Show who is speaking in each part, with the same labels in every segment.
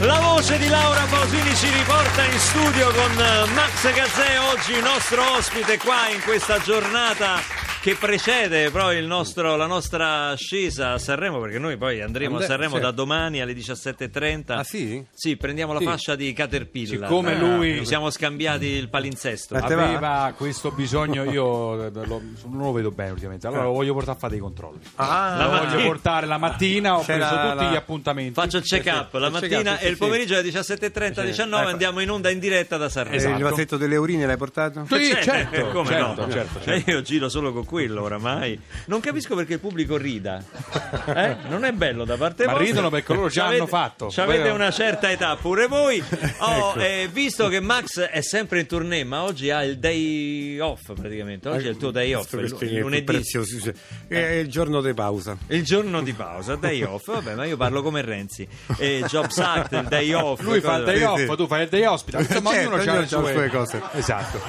Speaker 1: La
Speaker 2: voce di Laura Pausini ci riporta in studio con eh, Max Gazzè, oggi nostro ospite qua in questa giornata che precede poi il nostro- la nostra ascesa a Sanremo, perché noi poi andremo
Speaker 3: Ande-
Speaker 2: a Sanremo
Speaker 3: certo.
Speaker 2: da domani alle 17.30.
Speaker 3: Ah, sì?
Speaker 2: Sì, prendiamo la
Speaker 3: Sì.
Speaker 2: fascia di Caterpillar.
Speaker 3: Siccome
Speaker 2: Ah,
Speaker 3: lui-
Speaker 2: Ci siamo scambiati il palinsesto.
Speaker 3: Aveva questo bisogno, io eh, lo- non lo vedo bene ultimamente. Allora lo voglio portare a fare dei controlli.
Speaker 2: Ah,
Speaker 3: lo
Speaker 2: la
Speaker 3: voglio
Speaker 2: mattina.
Speaker 3: portare la mattina, ho
Speaker 4: C'era
Speaker 3: preso tutti
Speaker 4: la-
Speaker 3: gli appuntamenti.
Speaker 2: Faccio il check-up la
Speaker 3: il
Speaker 2: mattina
Speaker 3: check-up, sì,
Speaker 2: e il
Speaker 3: sì.
Speaker 2: pomeriggio alle 17.30-19
Speaker 4: Ecco.
Speaker 2: andiamo in onda in diretta da Sanremo.
Speaker 3: Esatto.
Speaker 4: Il vasetto delle urine l'hai portato?
Speaker 3: Sì,
Speaker 2: Cioè,
Speaker 3: certo,
Speaker 2: come
Speaker 3: certo,
Speaker 2: no?
Speaker 3: certo,
Speaker 2: Cioè,
Speaker 3: certo.
Speaker 2: io giro solo con quello oramai. Non capisco perché il pubblico rida. Eh? Non è bello da parte
Speaker 3: Ma
Speaker 2: vostra.
Speaker 3: ridono perché loro già hanno fatto.
Speaker 2: c'avete
Speaker 3: Poi-
Speaker 2: una certa età pure voi. Oh,
Speaker 3: Ecco.
Speaker 2: eh, visto che Max è sempre in tournée, ma oggi ha il day off praticamente. Oggi è il tuo day off. Il- lunedì.
Speaker 4: È il giorno di pausa.
Speaker 2: Il giorno di pausa, day off. Vabbè, ma io parlo come Renzi. E Jobs Act, il day off.
Speaker 3: Lui fa il day off,
Speaker 4: sì.
Speaker 3: tu fai il day hospital. Insomma,
Speaker 4: Certo,
Speaker 3: ognuno, ha
Speaker 4: ognuno
Speaker 3: le
Speaker 4: sue cose.
Speaker 3: Esatto.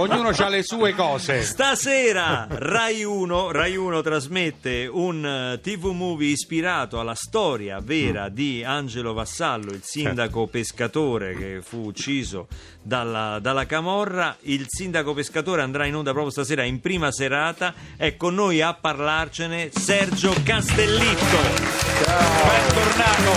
Speaker 3: ognuno ha le sue cose.
Speaker 2: Stasera Rai 1, Rai 1 trasmette un eh, TV movie ispirato alla storia vera di Angelo Vassallo, il sindaco pescatore che fu ucciso dalla, dalla Camorra. Il sindaco pescatore andrà in onda proprio stasera in prima serata. È con noi a parlarcene Sergio Castellitto.
Speaker 3: Bentornato.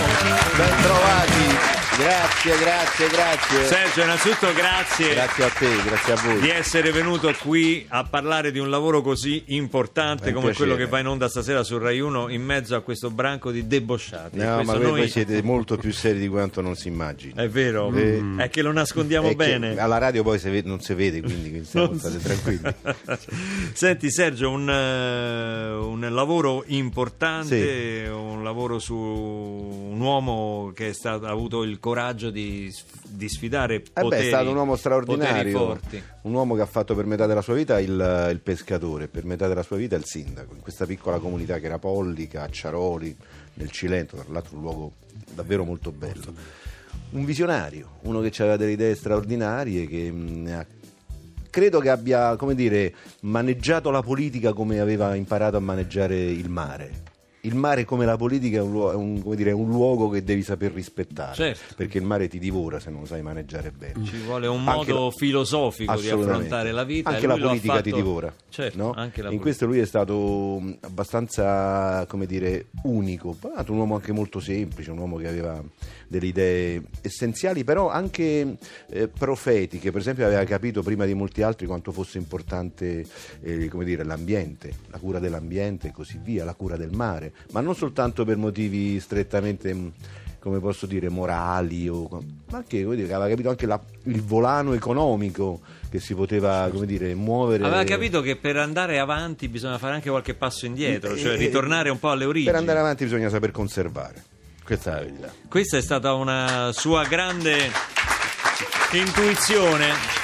Speaker 5: Bentrovati, grazie, grazie, grazie.
Speaker 2: Sergio, innanzitutto grazie.
Speaker 5: Grazie a te, grazie a
Speaker 2: di
Speaker 5: voi.
Speaker 2: essere venuto qui a parlare di un lavoro così importante come
Speaker 5: piacere.
Speaker 2: quello che va in onda stasera su Rai 1 in mezzo a questo branco di debosciati.
Speaker 5: No, ma voi,
Speaker 2: noi-
Speaker 5: siete molto più seri di quanto non si immagina.
Speaker 2: È vero,
Speaker 5: Eh,
Speaker 2: è che lo nascondiamo bene.
Speaker 5: alla radio poi non si vede, quindi, quindi
Speaker 2: Non
Speaker 5: state
Speaker 2: si-
Speaker 5: tranquilli.
Speaker 2: Senti Sergio, un, eh, un lavoro importante, un lavoro su un uomo che è stato- ha avuto il coraggio di, di sfidare
Speaker 5: Eh beh,
Speaker 2: poteri,
Speaker 5: è stato un uomo
Speaker 2: poteri
Speaker 5: straordinario,
Speaker 2: forti.
Speaker 5: un uomo che ha fatto per metà della sua vita il, il pescatore, per metà della sua vita il sindaco, in questa piccola comunità che era Pollica, Acciaroli, nel Cilento, tra l'altro un luogo davvero molto bello. Un visionario, uno che aveva delle idee straordinarie, che mh, ha- credo che abbia, come dire, maneggiato la politica come aveva imparato a maneggiare il mare. Il mare come la politica è un, luo- è un- come dire, un luogo che devi saper rispettare,
Speaker 2: Certo.
Speaker 5: perché il mare ti divora se non lo sai maneggiare bene.
Speaker 2: Ci vuole un
Speaker 5: Anche
Speaker 2: modo
Speaker 5: la-
Speaker 2: filosofico di affrontare la vita. e
Speaker 5: Anche la politica ti
Speaker 2: fatto-
Speaker 5: divora.
Speaker 2: Certo,
Speaker 5: no? In
Speaker 2: politica.
Speaker 5: questo lui è stato mh, abbastanza, come dire, unico. Poi è stato un uomo anche molto semplice, un uomo che aveva delle idee essenziali, però anche eh, profetiche. Per esempio, aveva capito prima di molti altri quanto fosse importante eh, come dire, l'ambiente, la cura dell'ambiente e così via, la cura del mare, ma non soltanto per motivi strettamente. mh, come posso dire, morali, o, ma anche come dire, aveva capito anche la- il volano economico che si poteva come dire, muovere.
Speaker 2: Aveva capito che per andare avanti bisogna fare anche qualche passo indietro, cioè
Speaker 5: Eh,
Speaker 2: ritornare un po' alle origini.
Speaker 5: Per andare avanti bisogna saper conservare. Questa è.
Speaker 2: Questa è stata una sua grande intuizione.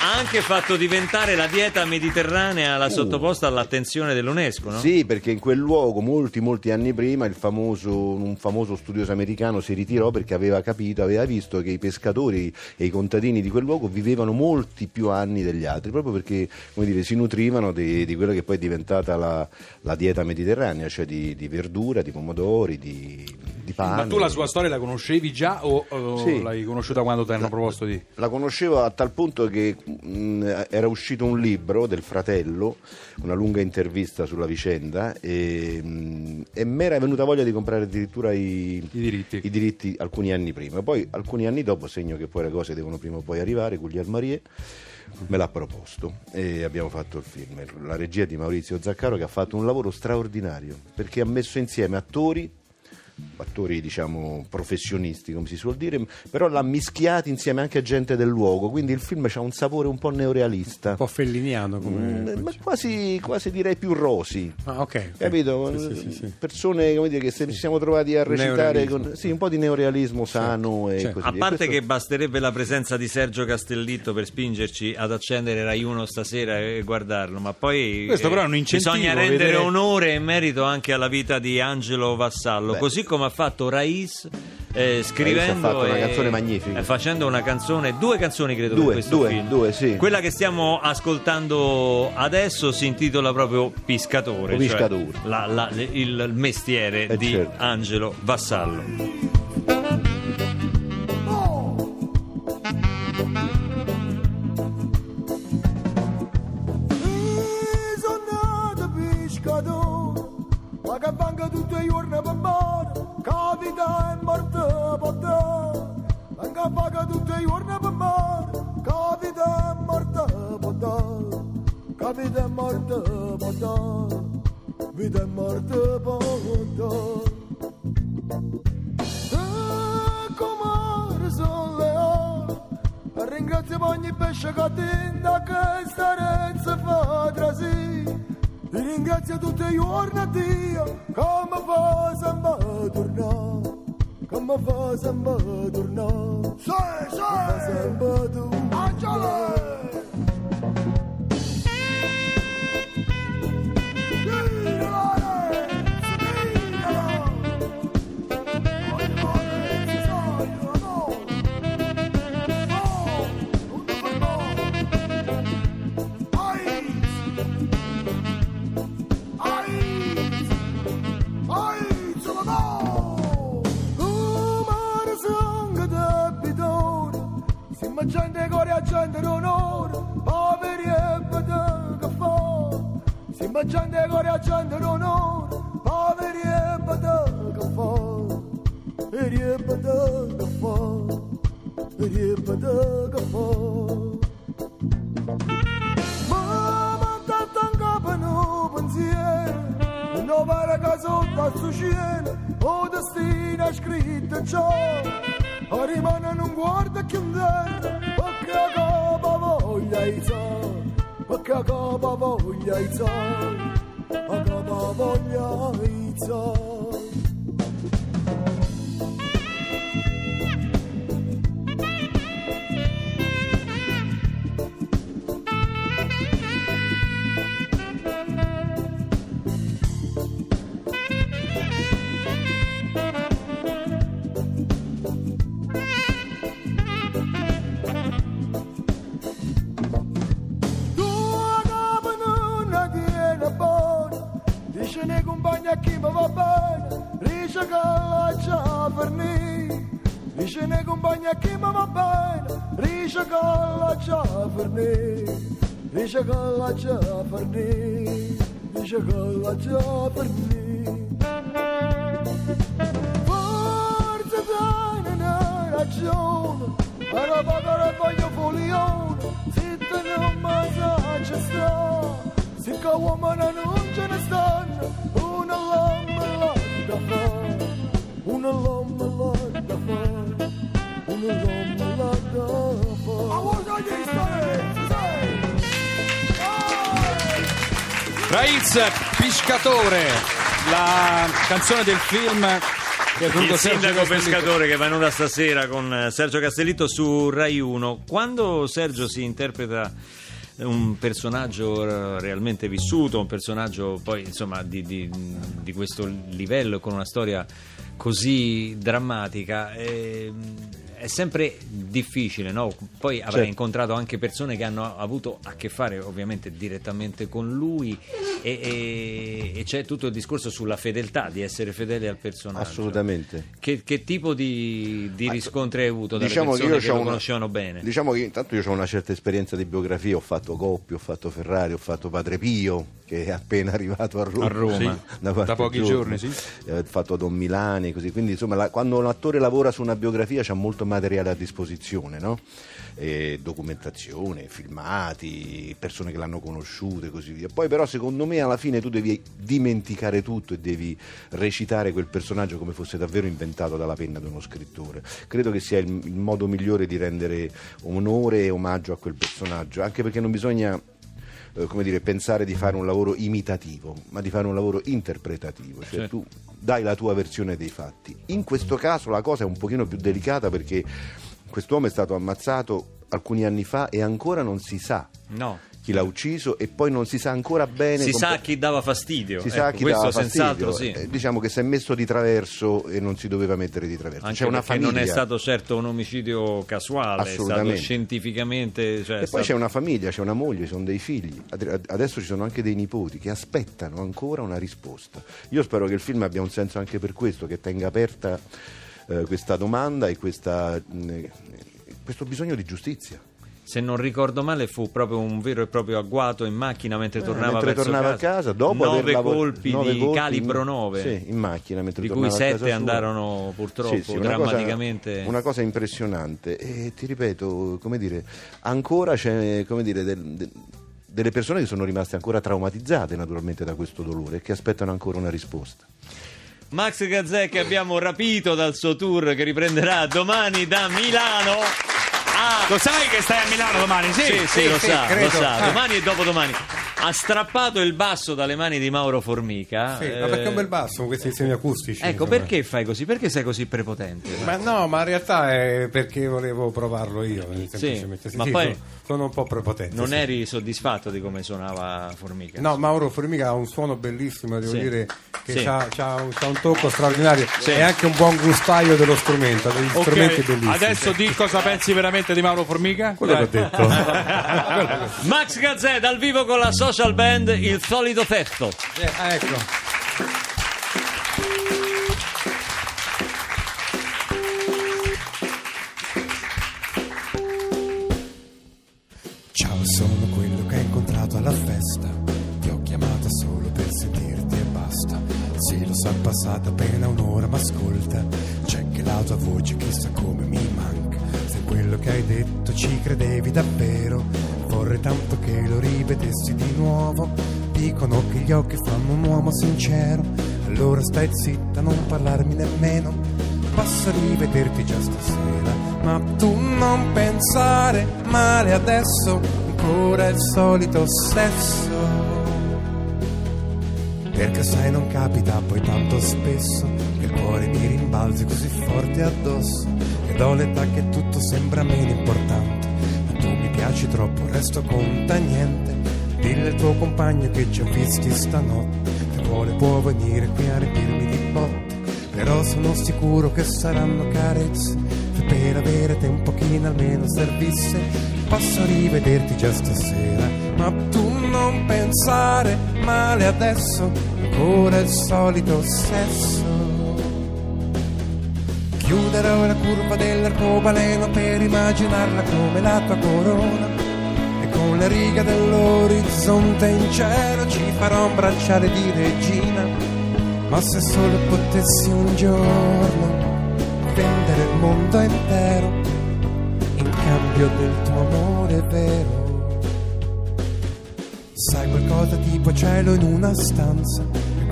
Speaker 2: Ha anche fatto diventare la dieta mediterranea la sottoposta all'attenzione dell'UNESCO, no?
Speaker 5: Sì, perché in quel luogo, molti, molti anni prima, il famoso, un famoso studioso americano si ritirò perché aveva capito, aveva visto che i pescatori e i contadini di quel luogo vivevano molti più anni degli altri, proprio perché come dire, si nutrivano di, di quella che poi è diventata la, la dieta mediterranea, cioè di, di verdura, di pomodori, di, di pane.
Speaker 3: Ma tu la sua storia la conoscevi già o, o
Speaker 5: Sì.
Speaker 3: l'hai conosciuta quando ti hanno proposto di...
Speaker 5: La conoscevo a tal punto che mh, era uscito un libro del fratello, una lunga intervista sulla vicenda e, mh, e mi era venuta voglia di comprare addirittura i,
Speaker 3: I diritti.
Speaker 5: i diritti alcuni anni prima. Poi alcuni anni dopo, segno che poi le cose devono prima o poi arrivare, Guglielmo Marie me l'ha proposto e abbiamo fatto il film. La regia di Maurizio Zaccaro che ha fatto un lavoro straordinario perché ha messo insieme attori attori diciamo professionisti come si suol dire però l'ha mischiati insieme anche a gente del luogo quindi il film ha un sapore un po' neorealista
Speaker 4: Un po' felliniano come...
Speaker 5: Mm, ma quasi, quasi direi più rosi
Speaker 4: Ah, ok.
Speaker 5: capito?
Speaker 4: Sì, sì, sì, sì.
Speaker 5: persone come dire, che se ci siamo trovati a recitare con sì, un po' di neorealismo sano e
Speaker 4: certo.
Speaker 5: così
Speaker 2: A parte
Speaker 5: Questo-
Speaker 2: che basterebbe la presenza di Sergio Castellitto per spingerci ad accendere Rai 1 stasera e guardarlo, ma poi
Speaker 3: Questo però è un incentivo,
Speaker 2: bisogna rendere
Speaker 3: vedere-
Speaker 2: onore e merito anche alla vita di Angelo Vassallo,
Speaker 5: Beh.
Speaker 2: così come ha fatto Raiz eh, scrivendo
Speaker 5: ha fatto una
Speaker 2: e-
Speaker 5: canzone magnifica.
Speaker 2: facendo una canzone, due canzoni credo
Speaker 5: Due,
Speaker 2: per questo
Speaker 5: due,
Speaker 2: film.
Speaker 5: due, sì.
Speaker 2: Quella che stiamo ascoltando adesso si intitola proprio Piscatore, cioè
Speaker 5: Piscatore.
Speaker 2: la- la- il mestiere
Speaker 5: Eh,
Speaker 2: di
Speaker 5: certo.
Speaker 2: Angelo Vassallo.
Speaker 6: Ringrazio ogni pesce che attenda che sta renza fa trasì. Ti ringrazio tutti i giorni a Dio, come fa sempre tornare, come fa sempre tornare. Sì, sì! Come fa sempre tornare. Angelo! Gente core a gente d'onore, poveri e bete che fa. Si mangiando core a gente d'onore, poveri e bete che fa. E riebete che fa, e riebete che fa. Mamma tanto in capo no pensiero, non pare che sotto al suo cielo, o destino è scritto ciò. A rimane non guarda che andare, perché a capo voglia i soldi, perché a capo voglia i Dice ne compagna chi mi va bene, dice che la già per me. Dice che la già per me, dice che la già per me. Forse
Speaker 3: Raiz, Piscatore, la canzone del film
Speaker 2: Il sindaco pescatore che va in onda stasera con eh, Sergio Castellitto su Rai 1. Quando Sergio si interpreta un personaggio eh, realmente vissuto, un personaggio poi insomma di, di- di questo livello con una storia così drammatica, eh, è sempre difficile, no? Poi avrai
Speaker 5: Certo.
Speaker 2: incontrato anche persone che hanno avuto a che fare ovviamente direttamente con lui e, e- e c'è tutto il discorso sulla fedeltà, di essere fedele al personaggio.
Speaker 5: Assolutamente.
Speaker 2: Che, che tipo di, di riscontri hai avuto dalle
Speaker 5: Diciamo che
Speaker 2: persone
Speaker 5: io
Speaker 2: che,
Speaker 5: c'ho
Speaker 2: lo
Speaker 5: una-
Speaker 2: conoscevano bene?
Speaker 5: Diciamo che intanto io ho una certa esperienza di biografia, ho fatto Coppi, ho fatto Ferrari, ho fatto Padre Pio, che è appena arrivato a Roma.
Speaker 2: A Roma.
Speaker 3: Sì,
Speaker 5: da,
Speaker 3: da pochi giorni, sì.
Speaker 5: Eh, Ho fatto Don Milani, così. Quindi insomma la- quando un attore lavora su una biografia c'ha molto materiale a disposizione, no? Eh, documentazione, filmati, persone che l'hanno conosciuto e così via. Poi però secondo me alla fine tu devi dimenticare tutto e devi recitare quel personaggio come fosse davvero inventato dalla penna di uno scrittore. Credo che sia il, il modo migliore di rendere onore e omaggio a quel personaggio, anche perché non bisogna eh, come dire, pensare di fare un lavoro imitativo, ma di fare un lavoro interpretativo, cioè
Speaker 2: Certo.
Speaker 5: tu dai la tua versione dei fatti. In questo caso la cosa è un pochino più delicata perché quest'uomo è stato ammazzato alcuni anni fa e ancora non si sa
Speaker 2: No.
Speaker 5: Chi l'ha ucciso e poi non si sa ancora bene
Speaker 2: Si sa chi dava fastidio.
Speaker 5: si sa
Speaker 2: Ecco,
Speaker 5: chi
Speaker 2: questo
Speaker 5: dava fastidio.
Speaker 2: sì.
Speaker 5: Eh, diciamo che si è messo di traverso e non si doveva mettere di traverso.
Speaker 2: Anche
Speaker 5: C'è una famiglia.
Speaker 2: non è stato certo un omicidio casuale, è stato scientificamente. Cioè,
Speaker 5: E poi
Speaker 2: stato-
Speaker 5: c'è una famiglia, c'è una moglie, ci sono dei figli, Ad- adesso ci sono anche dei nipoti che aspettano ancora una risposta. Io spero che il film abbia un senso anche per questo, che tenga aperta eh, questa domanda e questa, mh, questo bisogno di giustizia.
Speaker 2: Se non ricordo male, fu proprio un vero e proprio agguato in macchina mentre
Speaker 5: Eh,
Speaker 2: tornava,
Speaker 5: mentre
Speaker 2: verso
Speaker 5: tornava
Speaker 2: casa.
Speaker 5: a casa, dopo
Speaker 2: nove
Speaker 5: lavor-
Speaker 2: colpi
Speaker 5: nove
Speaker 2: di
Speaker 5: colpi
Speaker 2: calibro
Speaker 5: in-
Speaker 2: 9,
Speaker 5: sì, in macchina mentre
Speaker 2: di cui sette andarono purtroppo
Speaker 5: Sì, sì, una cosa-
Speaker 2: drammaticamente.
Speaker 5: una cosa impressionante e ti ripeto, come dire, ancora c'è come dire, del- de- delle persone che sono rimaste ancora traumatizzate naturalmente da questo dolore e che aspettano ancora una risposta.
Speaker 2: Max Gazzè che abbiamo rapito dal suo tour che riprenderà domani da Milano. Ah,
Speaker 3: Lo sai che stai a Milano domani? Sì,
Speaker 2: sì, sì, lo sa, lo sa.
Speaker 4: Ah.
Speaker 2: Domani e dopodomani. Ha strappato il basso dalle mani di Mauro Formica.
Speaker 4: Sì,
Speaker 2: eh,
Speaker 4: ma perché è un bel basso con questi insiemi acustici.
Speaker 2: Ecco,
Speaker 4: insomma.
Speaker 2: perché fai così? Perché sei così prepotente?
Speaker 4: Ma no, ma in realtà è perché volevo provarlo io. semplicemente. Sì,
Speaker 2: ma
Speaker 4: sì,
Speaker 2: poi-
Speaker 4: sono, sono un po' prepotente.
Speaker 2: Non
Speaker 4: sì.
Speaker 2: eri soddisfatto di come suonava Formica?
Speaker 4: No, Mauro Formica ha un suono bellissimo, devo
Speaker 2: Sì.
Speaker 4: dire che
Speaker 2: Sì.
Speaker 4: c'ha, c'ha un, c'ha un tocco straordinario
Speaker 2: Sì.
Speaker 4: e anche un buon gustaio dello strumento, ha degli strumenti
Speaker 3: Ok,
Speaker 4: bellissimi.
Speaker 3: adesso di cosa pensi veramente di Mauro Formica?
Speaker 4: quello che ho detto.
Speaker 2: Max Gazzè dal vivo con la social band Il Solito Testo.
Speaker 4: Eh, ecco. Ciao, sono quello che hai incontrato alla festa. Ti ho chiamata solo per sentirti e basta. Sì, lo so, è passata appena un'ora, ma ascolta. C'è che la tua voce chissà come mi manca. Se quello che hai detto ci credevi davvero, lo rivedessi di nuovo. Dicono che gli occhi fanno un uomo sincero. Allora stai zitta, non parlarmi nemmeno. Posso rivederti già stasera, ma tu non pensare male adesso, ancora il solito sesso. Perché sai non capita poi tanto spesso che il cuore mi rimbalzi così forte addosso ed ho l'età che tutto sembra meno importante, ma tu mi piaci troppo, resto conta niente. Dille al tuo compagno che ci ho visti stanotte, se vuole può venire qui a riempirmi di botte. Però sono sicuro che saranno carezze Se per avere te un pochino almeno servisse Posso rivederti già stasera. Ma tu non pensare male adesso Ancora il solito sesso. Chiuderò la curva dell'arcobaleno Per immaginarla come la tua corona E la riga dell'orizzonte in cielo Ci farò un bracciale di regina ma se solo potessi un giorno vendere il mondo intero in cambio del tuo amore vero. Sai qualcosa tipo cielo in una stanza,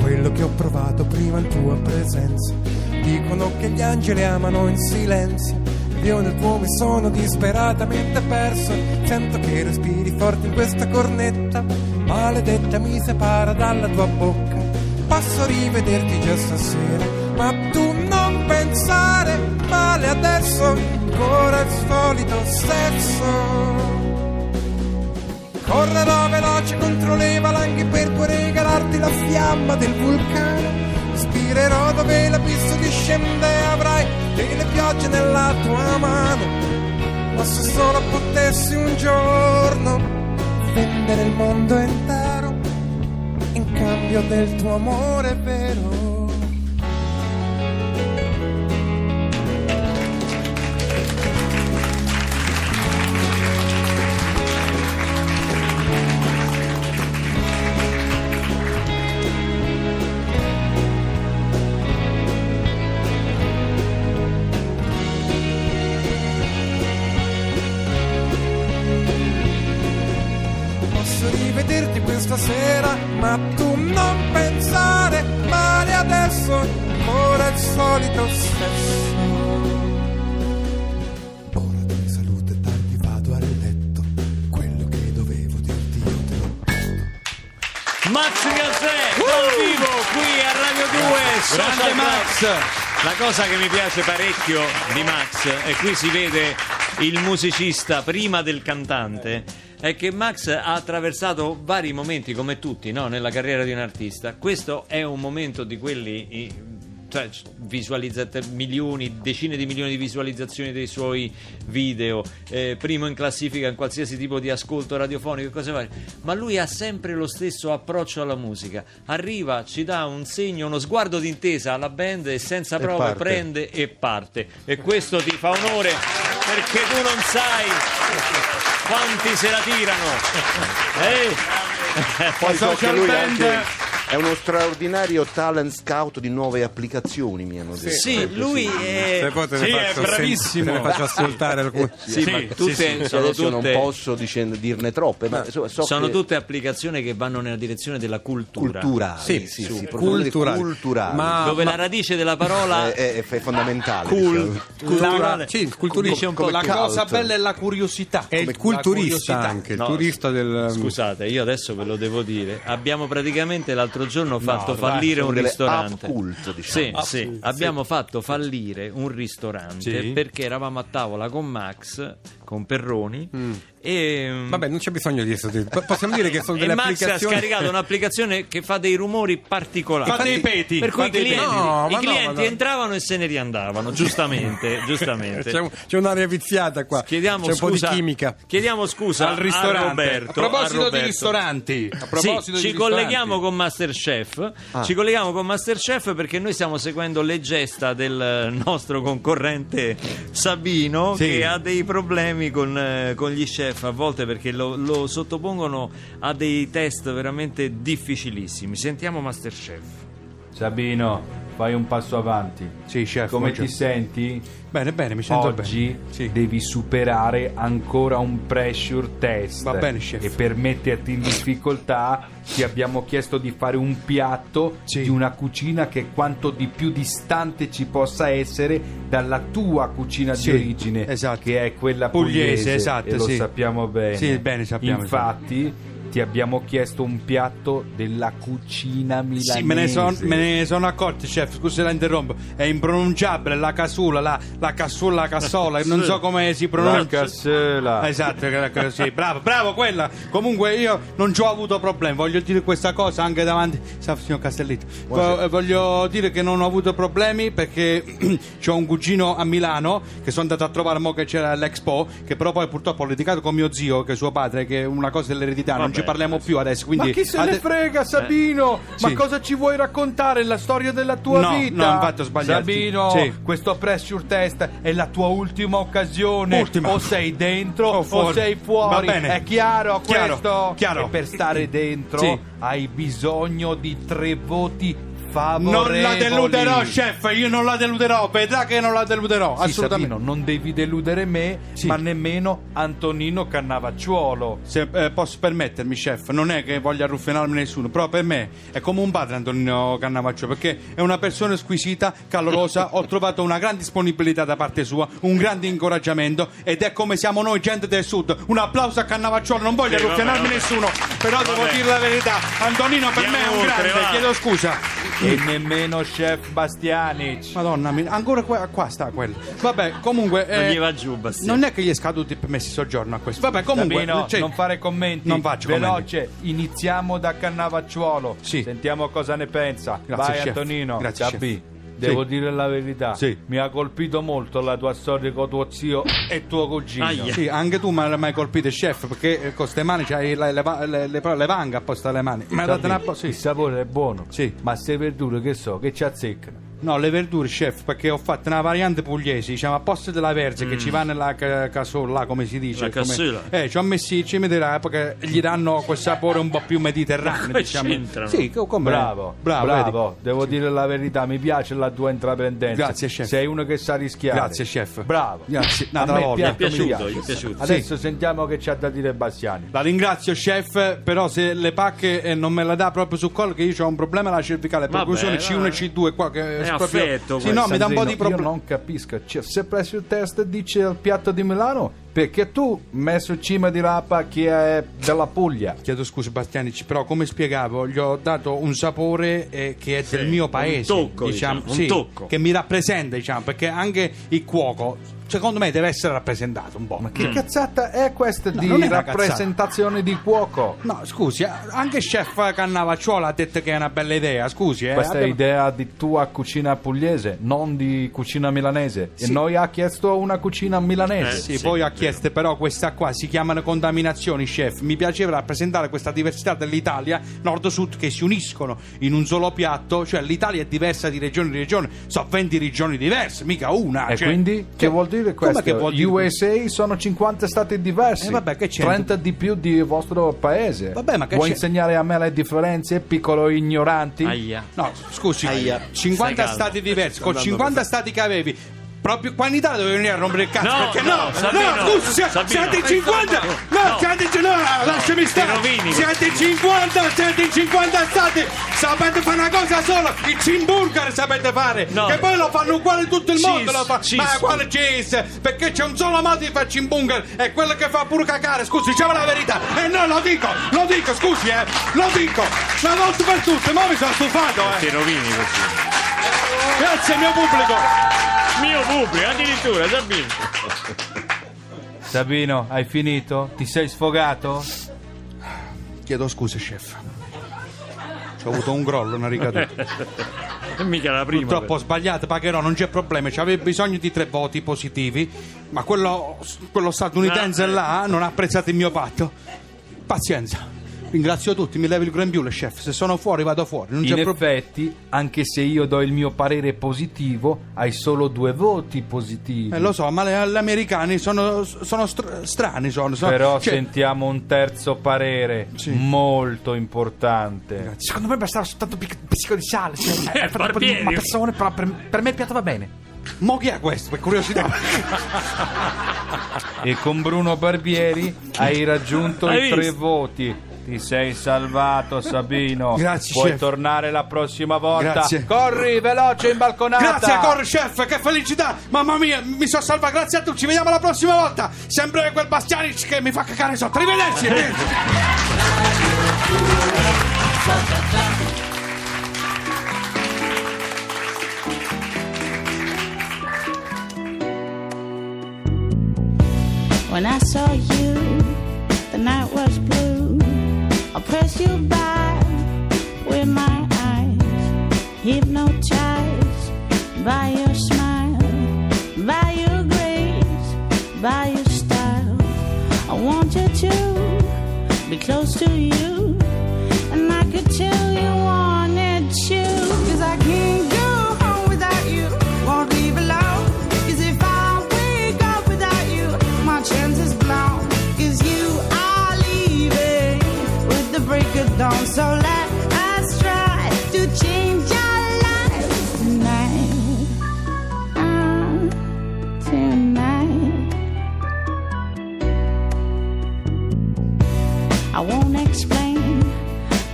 Speaker 4: quello che ho provato prima in tua presenza. Dicono che gli angeli amano in silenzio, io nel tuo mi sono disperatamente perso. Sento che respiri forte in questa cornetta, maledetta mi separa dalla tua bocca posso rivederti già stasera, ma tu non pensare male adesso, ancora il solito sesso. Correrò veloce contro le valanghe per poi regalarti la fiamma del vulcano. Spirerò dove l'abisso discende, avrai solo potessi un giorno vendere il mondo intero in cambio del tuo amore vero. Rivederti questa sera, ma tu non pensare male adesso, ancora il solito sesso. Ora di salute tardi vado a letto, quello che dovevo dirti io te l'ho detto.
Speaker 2: Max Gazzè dal vivo qui a Radio 2 Social
Speaker 3: Grande. Max!
Speaker 2: La cosa che mi piace parecchio di Max e qui si vede il musicista prima del cantante è che Max ha attraversato vari momenti come tutti no? nella carriera di un artista questo è un momento di quelli cioè, visualizzate milioni, decine di milioni di visualizzazioni dei suoi video, eh, primo in classifica in qualsiasi tipo di ascolto radiofonico e cose varie, ma lui ha sempre lo stesso approccio alla musica. Arriva, ci dà un segno, uno sguardo d'intesa alla band e senza
Speaker 5: E parte.
Speaker 2: prende e parte. E questo ti fa onore perché tu non sai quanti se la tirano. Eh?
Speaker 5: Poi so che
Speaker 3: social
Speaker 5: lui anche è uno straordinario talent scout di nuove applicazioni, mi hanno detto.
Speaker 2: Sì, lui è...
Speaker 4: Se poi te ne
Speaker 3: Sì, è
Speaker 4: faccio sen-
Speaker 3: bravissimo.
Speaker 4: te ne faccio ascoltare alcune.
Speaker 2: Sì, ma tutte
Speaker 5: Sì,
Speaker 2: sono
Speaker 5: adesso
Speaker 2: tutte...
Speaker 5: non posso dicendo- dirne troppe, ma so, so
Speaker 2: sono
Speaker 5: che-
Speaker 2: tutte applicazioni che vanno nella direzione della cultura,
Speaker 5: culturali,
Speaker 4: Sì,
Speaker 5: sì,
Speaker 4: sì,
Speaker 5: sì,
Speaker 4: culturali.
Speaker 5: culturali.
Speaker 4: Ma-
Speaker 2: dove la radice della parola
Speaker 5: è, è- è fondamentale.
Speaker 2: cul-
Speaker 5: diciamo.
Speaker 2: culturale
Speaker 4: sì,
Speaker 2: dice un po'
Speaker 3: La
Speaker 5: cult.
Speaker 3: cosa bella è la curiosità.
Speaker 4: È il culturista anche, il
Speaker 2: No,
Speaker 4: turista del...
Speaker 2: Scusate, io adesso ve lo devo dire. Abbiamo praticamente l'altro giorno fatto
Speaker 3: dai,
Speaker 2: fallire un ristorante.
Speaker 5: cult, diciamo.
Speaker 2: Sì, sì, abbiamo fatto fallire un ristorante perché eravamo a tavola con Max, con Perroni e
Speaker 4: Mm. Vabbè, non c'è bisogno di essere... Possiamo dire che sono
Speaker 2: e
Speaker 4: delle
Speaker 2: Max ha
Speaker 4: applicazioni...
Speaker 2: scaricato un'applicazione che fa dei rumori particolari.
Speaker 3: Fa dei peti.
Speaker 2: Per cui i clienti.
Speaker 4: No,
Speaker 2: i
Speaker 4: no,
Speaker 2: clienti
Speaker 4: no.
Speaker 2: entravano e se ne riandavano, giustamente, giustamente.
Speaker 4: C'è, un- c'è un'area viziata qua.
Speaker 2: Chiediamo
Speaker 4: c'è un
Speaker 2: scusa,
Speaker 4: po' di chimica.
Speaker 2: Chiediamo scusa
Speaker 3: al ristorante.
Speaker 2: a Roberto.
Speaker 3: a proposito
Speaker 2: a Roberto.
Speaker 3: di ristoranti, a proposito
Speaker 2: Sì,
Speaker 3: di
Speaker 2: ci
Speaker 3: ristoranti.
Speaker 2: colleghiamo con Masterchef. Ci colleghiamo con Masterchef perché noi stiamo seguendo le gesta del nostro concorrente Sabino
Speaker 3: Sì.
Speaker 2: che ha dei problemi con, eh, con gli chef a volte perché lo, lo sottopongono a dei test veramente difficilissimi. Sentiamo Masterchef.
Speaker 7: Sabino, fai un passo avanti.
Speaker 3: Sì, chef.
Speaker 7: Come ti senti?
Speaker 3: Bene, bene, mi sento
Speaker 7: Oggi
Speaker 3: bene. Sì.
Speaker 7: devi superare ancora un pressure test.
Speaker 3: Va bene, chef.
Speaker 7: E per metterti in difficoltà ti abbiamo chiesto di fare un piatto
Speaker 3: Sì.
Speaker 7: di una cucina che quanto di più distante ci possa essere dalla tua cucina
Speaker 3: Sì,
Speaker 7: di origine,
Speaker 3: esatto.
Speaker 7: che è quella
Speaker 3: Pugliese,
Speaker 7: pugliese.
Speaker 3: esatto,
Speaker 7: e lo sappiamo bene.
Speaker 3: Sì, bene, sappiamo,
Speaker 7: Infatti ti abbiamo chiesto un piatto della cucina milanese.
Speaker 3: Sì, me ne, son- me ne sono accorto, chef. Scusi, la interrompo. È impronunciabile la casula, la, la cassulla, la cassola. non so come si
Speaker 7: La
Speaker 3: pronuncia.
Speaker 7: cassola.
Speaker 3: Esatto, sì, bravo, bravo quella. Comunque io non ci ho avuto problemi, voglio dire questa cosa anche davanti. Sa, signor Castellitto, eh, voglio dire che non ho avuto problemi perché ho un cugino a Milano che sono andato a trovare mo che c'era l'Expo, che però poi purtroppo ho litigato con mio zio, che è suo padre, che è una cosa dell'eredità, non ci parliamo più adesso. Quindi
Speaker 7: Ma chi se ne
Speaker 3: ade-
Speaker 7: frega, Sabino? Ma
Speaker 3: Sì.
Speaker 7: cosa ci vuoi raccontare? La storia della tua
Speaker 3: No,
Speaker 7: vita?
Speaker 3: no, infatti ho sbagliato.
Speaker 7: Sabino,
Speaker 3: Sì.
Speaker 7: questo pressure test è la tua ultima occasione.
Speaker 3: Ultima.
Speaker 7: O sei dentro
Speaker 3: O
Speaker 7: o,
Speaker 3: fuori.
Speaker 7: sei fuori.
Speaker 3: Va bene.
Speaker 7: È chiaro,
Speaker 3: Chiaro,
Speaker 7: questo?
Speaker 3: chiaro.
Speaker 7: E per stare dentro
Speaker 3: Sì.
Speaker 7: hai bisogno di tre voti
Speaker 3: Non
Speaker 7: favorevoli.
Speaker 3: la deluderò, chef, io non la deluderò, vedrà che non la deluderò,
Speaker 7: Sì,
Speaker 3: assolutamente.
Speaker 7: Sabino, non devi deludere me,
Speaker 3: Sì.
Speaker 7: ma nemmeno Antonino Cannavacciuolo.
Speaker 3: Se eh, posso permettermi, chef, non è che voglia arruffinarmi nessuno, però per me è come un padre Antonino Cannavaccio, perché è una persona squisita, calorosa, ho trovato una grande disponibilità da parte sua, un grande incoraggiamento ed è come siamo noi, gente del sud. Un applauso a Cannavacciolo, non voglio
Speaker 2: Sì, vabbè.
Speaker 3: nessuno, però devo
Speaker 2: Vabbè.
Speaker 3: dire la verità, Antonino per
Speaker 2: Andiamo
Speaker 3: me è un
Speaker 2: oltre,
Speaker 3: grande,
Speaker 2: va.
Speaker 3: chiedo scusa.
Speaker 7: E nemmeno chef Bastianic.
Speaker 3: Madonna mia, ancora qua, qua sta quello. Vabbè, comunque.
Speaker 2: Non
Speaker 3: eh,
Speaker 2: gli va giù, Bastiano.
Speaker 3: Non è che gli è scaduto il permesso di soggiorno a questo. Vabbè, comunque.
Speaker 7: Sabino,
Speaker 3: cioè,
Speaker 7: non fare commenti.
Speaker 3: Non faccio
Speaker 7: Veloce, iniziamo da Cannavacciuolo.
Speaker 3: Sì.
Speaker 7: Sentiamo cosa ne pensa.
Speaker 3: Grazie,
Speaker 7: Vai
Speaker 3: chef.
Speaker 7: Antonino.
Speaker 3: Grazie,
Speaker 7: Capì. Devo dire la verità.
Speaker 3: Sì.
Speaker 7: Mi ha colpito molto la tua storia con tuo zio e tuo cugino.
Speaker 2: Aia.
Speaker 3: Sì, anche tu mi hai mai colpito, chef, perché eh, con queste mani c'hai le, le, le, le, le vanghe apposta alle mani. Ma date una po-
Speaker 7: Il
Speaker 3: sì.
Speaker 7: sapore è buono.
Speaker 3: Sì.
Speaker 7: Ma queste verdure che so, che ci azzeccano.
Speaker 3: No, le verdure, chef, perché ho fatto una variante pugliese, diciamo, a posto della verze che ci va nella ca- casolla, là, come si dice.
Speaker 2: La
Speaker 3: come-
Speaker 2: cassola.
Speaker 3: Eh, ci ho messo i cimiteri perché gli danno quel sapore un po' più mediterraneo, diciamo.
Speaker 2: c'entrano?
Speaker 3: Sì, co- come
Speaker 7: Bravo,
Speaker 3: bravo,
Speaker 7: bravo, devo dire la verità, mi piace la tua intraprendenza.
Speaker 3: Grazie, chef.
Speaker 7: Sei uno che sa rischiare.
Speaker 3: Grazie, chef.
Speaker 7: Bravo.
Speaker 3: Grazie.
Speaker 7: A me
Speaker 3: la voglia.
Speaker 2: Mi è piaciuto,
Speaker 7: piace.
Speaker 2: gli è piaciuto.
Speaker 7: Adesso sentiamo che c'ha da dire Bastiani.
Speaker 3: La ringrazio, chef, però se le pacche eh, non me la dà proprio sul collo, che io ho un problema alla cervicale, percussione C1
Speaker 2: vabbè.
Speaker 3: e C2 qua, che
Speaker 2: È
Speaker 3: proprio...
Speaker 2: affetto
Speaker 3: Sì, no, mi dà un po' di
Speaker 7: Io
Speaker 3: problemi.
Speaker 7: non capisco, cioè, se presso il test dice il piatto di Milano, perché tu messo cima di rapa che è della Puglia?
Speaker 3: Chiedo scusa Bastiani, però come spiegavo, gli ho dato un sapore eh, che è del mio
Speaker 2: un
Speaker 3: paese,
Speaker 2: tocco,
Speaker 3: diciamo,
Speaker 2: diciamo, un
Speaker 3: sì,
Speaker 2: tocco.
Speaker 3: che mi rappresenta, diciamo, perché anche il cuoco, secondo me, deve essere rappresentato un po'.
Speaker 7: Ma che cazzata è questa
Speaker 3: No,
Speaker 7: di
Speaker 3: è
Speaker 7: rappresentazione di cuoco?
Speaker 3: No, scusi, eh, anche chef Cannavacciuola ha detto che è una bella idea, scusi. Eh,
Speaker 7: Questa è
Speaker 3: abbiamo-
Speaker 7: idea di tua cucina pugliese, non di cucina milanese.
Speaker 3: Sì.
Speaker 7: E noi ha chiesto una cucina milanese.
Speaker 2: Eh,
Speaker 3: Sì,
Speaker 2: Sì,
Speaker 3: poi ha
Speaker 2: vero.
Speaker 3: Chiesto però questa qua si chiamano contaminazioni, chef. Mi piaceva rappresentare questa diversità dell'Italia, nord-sud, che si uniscono in un solo piatto. Cioè l'Italia è diversa di regione in regione, sono 20 regioni diverse, mica una.
Speaker 7: E
Speaker 3: cioè-
Speaker 7: quindi che vuol dire questo?
Speaker 3: che vuol dire
Speaker 7: USA sono 50 stati diversi.
Speaker 3: Eh, vabbè, che c'entra?
Speaker 7: 30 di più di vostro paese.
Speaker 3: Vabbè, ma che
Speaker 7: Vuoi
Speaker 3: c'è-
Speaker 7: insegnare a me le differenze, piccolo ignoranti?
Speaker 2: Aia.
Speaker 3: No, scusi,
Speaker 5: Aia.
Speaker 3: 50
Speaker 2: Stai calmo.
Speaker 3: stati diversi, con
Speaker 5: Andando
Speaker 3: 50 stati che avevi. Proprio qua in Italia dovevi venire a rompere il cazzo
Speaker 2: No,
Speaker 3: perché
Speaker 2: no,
Speaker 3: no,
Speaker 2: Sabino,
Speaker 3: no, scusi, sia-
Speaker 2: Sabino.
Speaker 3: siete in 50, no,
Speaker 2: No.
Speaker 3: siete in no, lasciami stare, siete in 50, siete in 50 stati, sapete fare una cosa sola, il cheeseburger sapete fare,
Speaker 2: No.
Speaker 3: che poi lo fanno uguale tutto il
Speaker 2: Cheese,
Speaker 3: mondo, lo fa,
Speaker 2: cheese.
Speaker 3: ma quale cheese, perché c'è un solo modo di fare cheeseburger, è quello che fa pure cacare, scusi, diciamo la verità, e no, lo dico, lo dico, scusi, eh, lo dico, una volta per tutte, ma mi sono stufato, eh.
Speaker 2: Ti rovini così.
Speaker 3: Grazie mio pubblico.
Speaker 2: Mio pubblico, addirittura, Sabino.
Speaker 7: Sabino, hai finito? Ti sei sfogato?
Speaker 3: Chiedo scusa, chef. Ho avuto un crollo, una ricaduta.
Speaker 2: E mica la prima.
Speaker 3: Purtroppo ho sbagliato, pagherò, non c'è problema. C'avevo bisogno di tre voti positivi, ma quello, quello statunitense
Speaker 2: Ah,
Speaker 3: là non ha apprezzato il mio patto. Pazienza. Ringrazio tutti, mi levo il grembiule, chef. Se sono fuori, vado fuori. Non
Speaker 7: In
Speaker 3: c'è problema.
Speaker 7: effetti, anche se io do il mio parere positivo, hai solo due voti positivi.
Speaker 3: Eh, lo so, ma le- gli americani sono, sono str- strani. Sono, sono-
Speaker 7: Però
Speaker 3: cioè-
Speaker 7: sentiamo un terzo parere
Speaker 3: Sì.
Speaker 7: molto importante.
Speaker 8: Secondo me bastava soltanto un pizzico di sale. Sì,
Speaker 2: Eh,
Speaker 8: di
Speaker 2: Barbieri.
Speaker 8: una persona, però per, per me il piatto va bene.
Speaker 3: Mo chi è questo, per curiosità?
Speaker 7: E con Bruno Barbieri hai raggiunto
Speaker 2: Hai
Speaker 7: i tre
Speaker 2: visto?
Speaker 7: voti. Ti sei salvato, Sabino.
Speaker 3: Grazie,
Speaker 7: Puoi
Speaker 3: chef.
Speaker 7: tornare la prossima volta.
Speaker 3: Grazie.
Speaker 7: Corri, veloce, in balconata.
Speaker 3: Grazie, corre chef, che felicità! Mamma mia, mi sono salva, grazie a tutti, ci vediamo la prossima volta! Sempre quel Bastianic che mi fa cacare sotto, arrivederci!
Speaker 9: When I saw you, I pressed you by with my eyes, hypnotized by your smile, by your grace, by your style. I wanted to be close to you, and I could tell you wanted to. Cause I can't dawn. So let us try to change our lives tonight. Tonight. I won't explain,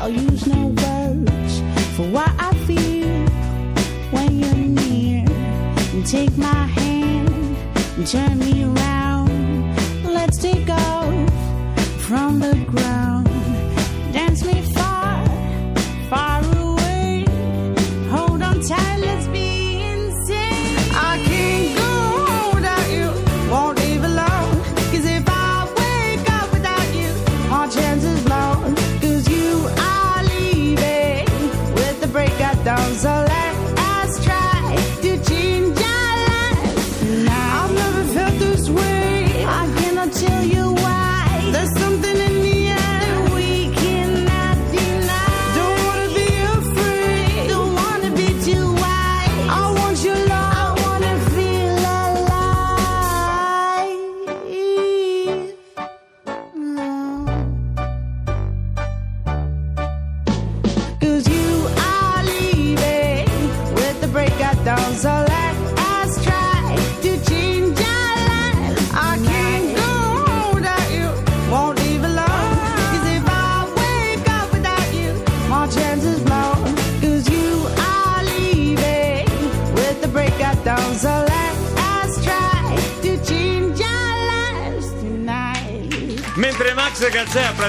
Speaker 9: I'll use no words for what I feel when you're near. And take my hand and turn me around. Let's take off from the ground. Dance me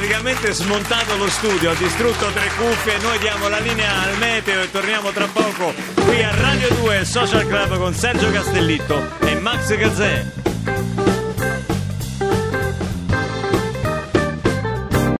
Speaker 2: praticamente smontato lo studio, ha distrutto tre cuffie, noi diamo la linea al meteo e torniamo tra poco qui a Radio 2 Social Club con Sergio Castellitto e Max Gazzè.